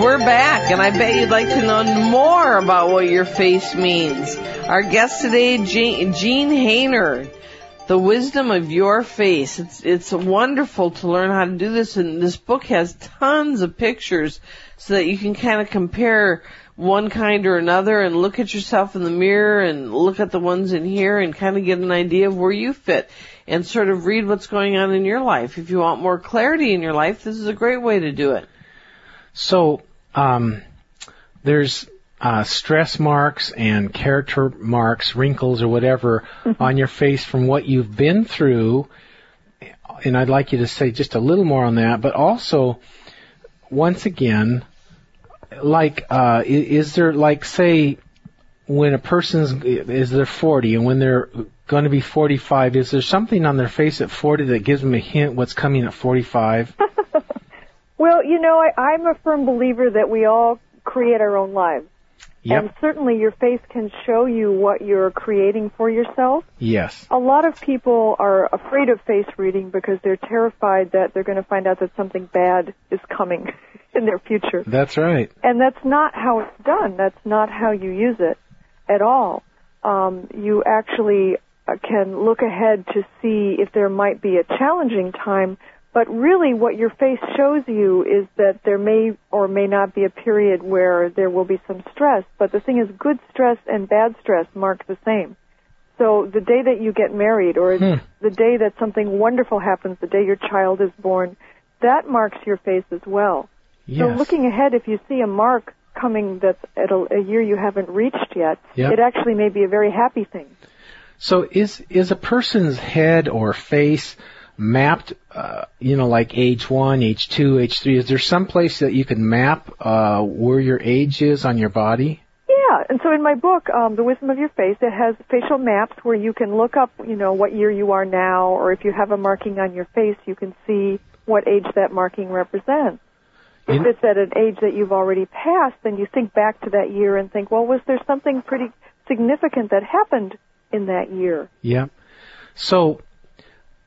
we're back, and I bet you'd like to know more about what your face means. Our guest today, Jean, Haner, the wisdom of your face. It's it's wonderful to learn how to do this, and this book has tons of pictures so that you can kind of compare one kind or another and look at yourself in the mirror and look at the ones in here and kind of get an idea of where you fit and sort of read what's going on in your life. If you want more clarity in your life, this is a great way to do it. So, um, there's uh, stress marks and character marks, wrinkles or whatever mm-hmm. on your face from what you've been through. And I'd like you to say just a little more on that, but also, once again, like, uh, is there like, say, when a person's, is they're 40 and when they're going to be 45, is there something on their face at 40 that gives them a hint what's coming at 45? well, you know, I, I'm a firm believer that we all create our own lives. Yep. And certainly your face can show you what you're creating for yourself. Yes. A lot of people are afraid of face reading because they're terrified that they're going to find out that something bad is coming in their future. That's right. And that's not how it's done. That's not how you use it at all. Um, you actually uh, can look ahead to see if there might be a challenging time but really what your face shows you is that there may or may not be a period where there will be some stress. But the thing is, good stress and bad stress mark the same. So the day that you get married or hmm. the day that something wonderful happens, the day your child is born, that marks your face as well. Yes. So looking ahead, if you see a mark coming that's at a, a year you haven't reached yet, yep. it actually may be a very happy thing. So is is a person's head or face mapped, uh, you know, like age one, age two, age three? Is there some place that you can map uh, where your age is on your body? Yeah, and so in my book, um, The Wisdom of Your Face, it has facial maps where you can look up, you know, what year you are now, or if you have a marking on your face, you can see what age that marking represents. If it's at an age that you've already passed, then you think back to that year and think, well, was there something pretty significant that happened in that year? Yeah. So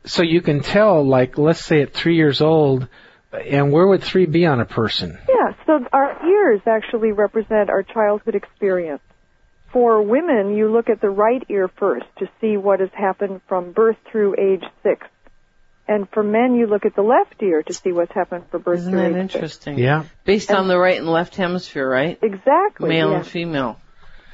so you can tell, like, let's say at three years old, and where would three be on a person? Yeah, so our ears actually represent our childhood experience. For women, you look at the right ear first to see what has happened from birth through age six. And for men, you look at the left ear to see what's happened for birth Isn't through that age interesting? Yeah. Based and on the right and left hemisphere, right? Exactly. Male yeah. and female.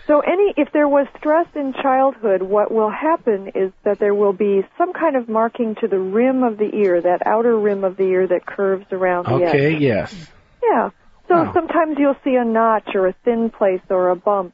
So any, if there was stress in childhood, what will happen is that there will be some kind of marking to the rim of the ear, that outer rim of the ear that curves around the edge. Okay, yes. Yeah. So sometimes you'll see a notch or a thin place or a bump.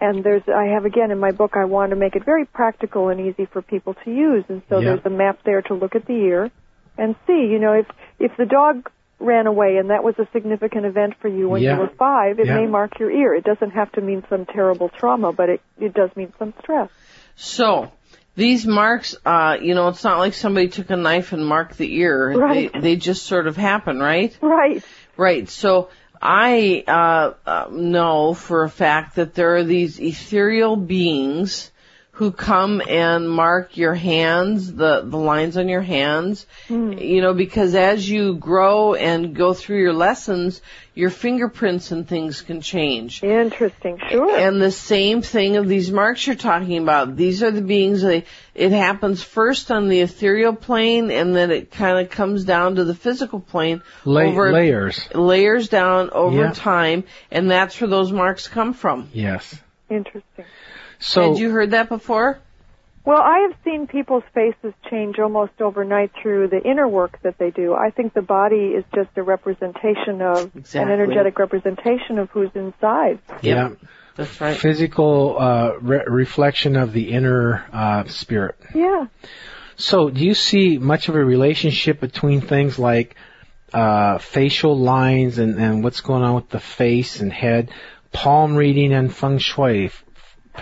And there's, I have again in my book, I want to make it very practical and easy for people to use. And so yeah. there's a map there to look at the ear and see, you know, if, if the dog ran away and that was a significant event for you when yeah. you were five, it yeah. may mark your ear. It doesn't have to mean some terrible trauma, but it, it does mean some stress. So, these marks, uh, you know, it's not like somebody took a knife and marked the ear. Right. They, they just sort of happen, right? Right. Right. So, I uh, uh, know for a fact that there are these ethereal beings who come and mark your hands, the, the lines on your hands, mm. you know, because as you grow and go through your lessons, your fingerprints and things can change. Interesting, sure. And the same thing of these marks you're talking about. These are the beings that it happens first on the ethereal plane and then it kind of comes down to the physical plane. La- over, layers. Layers down over yeah. time and that's where those marks come from. Yes. Interesting. So, Had you heard that before? Well, I have seen people's faces change almost overnight through the inner work that they do. I think the body is just a representation of exactly. an energetic representation of who's inside. Yeah. That's right. Physical uh, re- reflection of the inner uh, spirit. Yeah. So, do you see much of a relationship between things like uh, facial lines and, and what's going on with the face and head, palm reading and feng shui?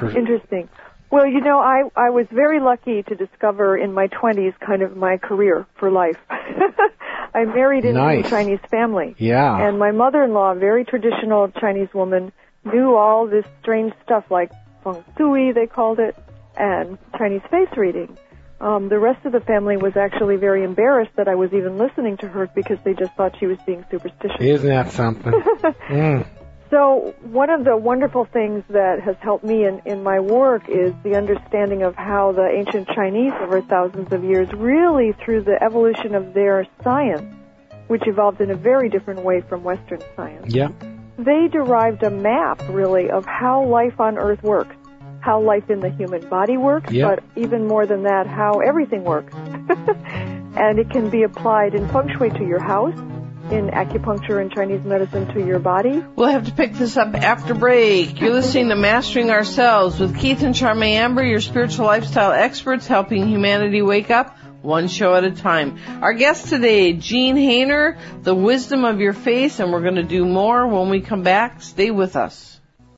Interesting. Well, you know, I I was very lucky to discover in my 20s kind of my career for life. I married into nice. a Chinese family. Yeah. And my mother-in-law, very traditional Chinese woman, knew all this strange stuff like feng shui they called it and Chinese face reading. Um, the rest of the family was actually very embarrassed that I was even listening to her because they just thought she was being superstitious. Isn't that something? mm. So one of the wonderful things that has helped me in, in my work is the understanding of how the ancient Chinese over thousands of years really through the evolution of their science, which evolved in a very different way from Western science. Yep. They derived a map really of how life on Earth works, how life in the human body works, Yep. but even more than that, how everything works. and it can be applied in feng shui to your house, in acupuncture and Chinese medicine to your body, We'll have to pick this up after break. You're listening to Mastering Ourselves with Keith and Charme Amber, your spiritual lifestyle experts helping humanity wake up one show at a time. Our guest today, Jean Haner, The Wisdom of Your Face, and we're going to do more when we come back. Stay with us.